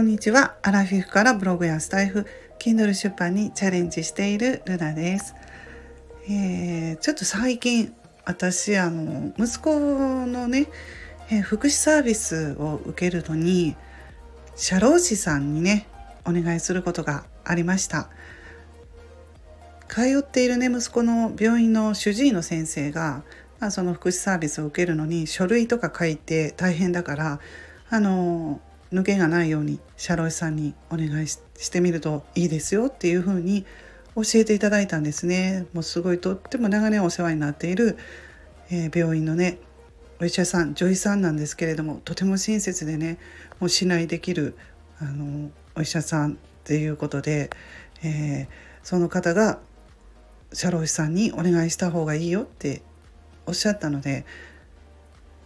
こんにちは。アラフィフからブログやスタイフ Kindle 出版にチャレンジしているルナです、えー、ちょっと最近私あの息子のね、えー、福祉サービスを受けるのに社労士さんにねお願いすることがありました。通っているね息子の病院の主治医の先生が、まあ、その福祉サービスを受けるのに書類とか書いて大変だからあの抜けがないように社労士さんにお願いしてみるといいですよっていうふうに教えていただいたんですね。もうすごいとっても長年お世話になっている、えー、病院のねお医者さん女医さんなんですけれどもとても親切でねもう信頼できるあのお医者さんっていうことで、えー、その方が社労士さんにお願いした方がいいよっておっしゃったので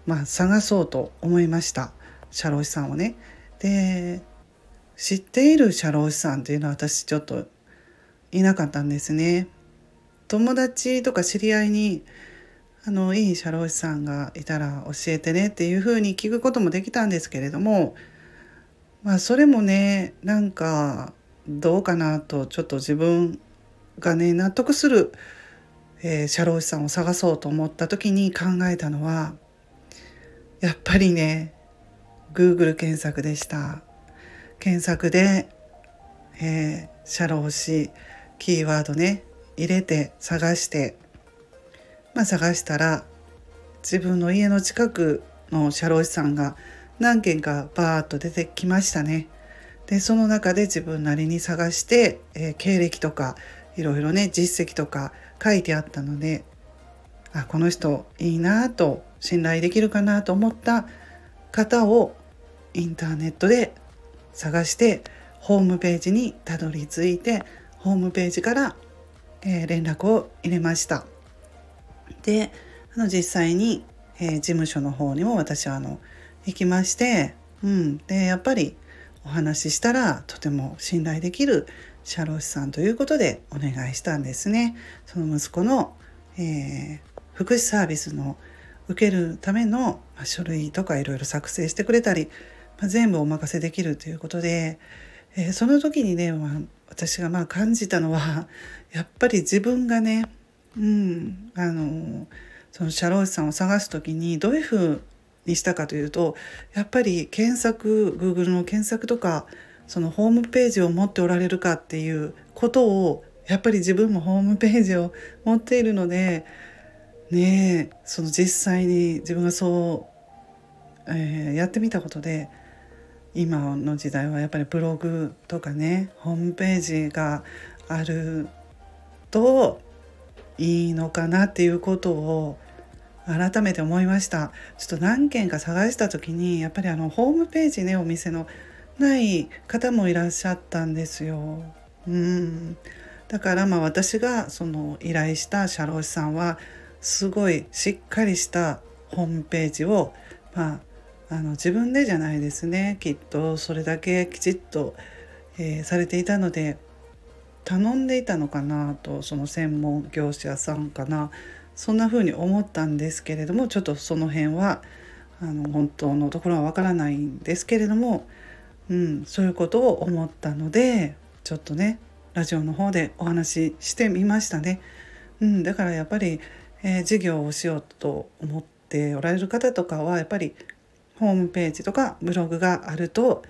まあ探そうと思いました社労士さんをね。で知っている社労士さんっていうのは私ちょっといなかったんですね。友達とか知り合いにあのいい社労士さんがいたら教えてねっていうふうに聞くこともできたんですけれどもまあそれもねなんかどうかなとちょっと自分がね納得する、えー、社労士さんを探そうと思った時に考えたのはやっぱりね Google 検索でした。検索で、えー、社労士キーワードね入れて探してまあ探したら自分の家の近くの社労士さんが何件かバーッと出てきましたね。でその中で自分なりに探して、えー、経歴とかいろいろね実績とか書いてあったのであこの人いいなと信頼できるかなと思った方をインターネットで探してホームページにたどり着いてホームページから、えー、連絡を入れました。であの実際に、えー、事務所の方にも私はあの行きまして、うん、でやっぱりお話ししたらとても信頼できる社労士さんということでお願いしたんですね。その息子の、えー、福祉サービスの受けるための書類とかいろいろ作成してくれたりまあ、全部お任せできるということで、えー、その時にね、まあ、私がまあ感じたのはやっぱり自分がね、うん、あのその社労士さんを探す時にどういうふうにしたかというとやっぱり検索 Google の検索とかそのホームページを持っておられるかっていうことをやっぱり自分もホームページを持っているのでねその実際に自分がそう、えー、やってみたことで今の時代はやっぱりブログとかねホームページがあるといいのかなっていうことを改めて思いましたちょっと何件か探した時にやっぱりあのホームページねお店のない方もいらっしゃったんですよ。うんだからまあ私がその依頼した社労士さんはすごいしっかりしたホームページをまああの自分でじゃないですねきっとそれだけきちっと、えー、されていたので頼んでいたのかなとその専門業者さんかなそんな風に思ったんですけれどもちょっとその辺はあの本当のところはわからないんですけれども、うん、そういうことを思ったのでちょっとねラジオの方でお話ししてみましたね。うん、だからやっぱり、えー、事業をしようと思っておられる方とかはやっぱりホームページとかブログがあると、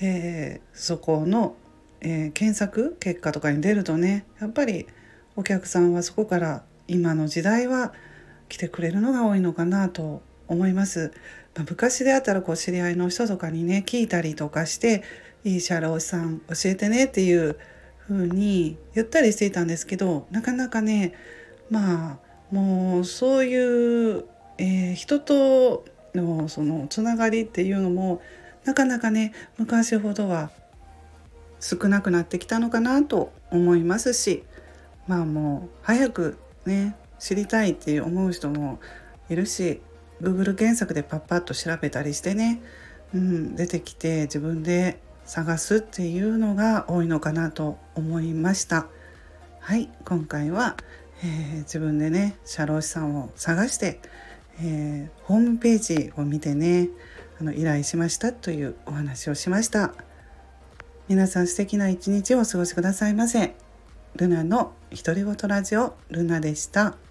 えー、そこの、えー、検索結果とかに出るとねやっぱりお客さんはそこから今の時代は来てくれるのが多いのかなと思います。まあ、昔であったらこう知り合いの人とかにね聞いたりとかして「いい社労士さん教えてね」っていう風に言ったりしていたんですけどなかなかねまあもうそういう、えー、人とのそのつながりっていうのもなかなかね昔ほどは少なくなってきたのかなと思いますしまあもう早くね知りたいって思う人もいるし Google 検索でパッパッと調べたりしてね、うん、出てきて自分で探すっていうのが多いのかなと思いました。はい今回は、えー、自分でね社労士さんを探してえー、ホームページを見てねあの依頼しましたというお話をしました。皆さん素敵な一日をお過ごしくださいませ。ルナの独り言ラジオルナでした。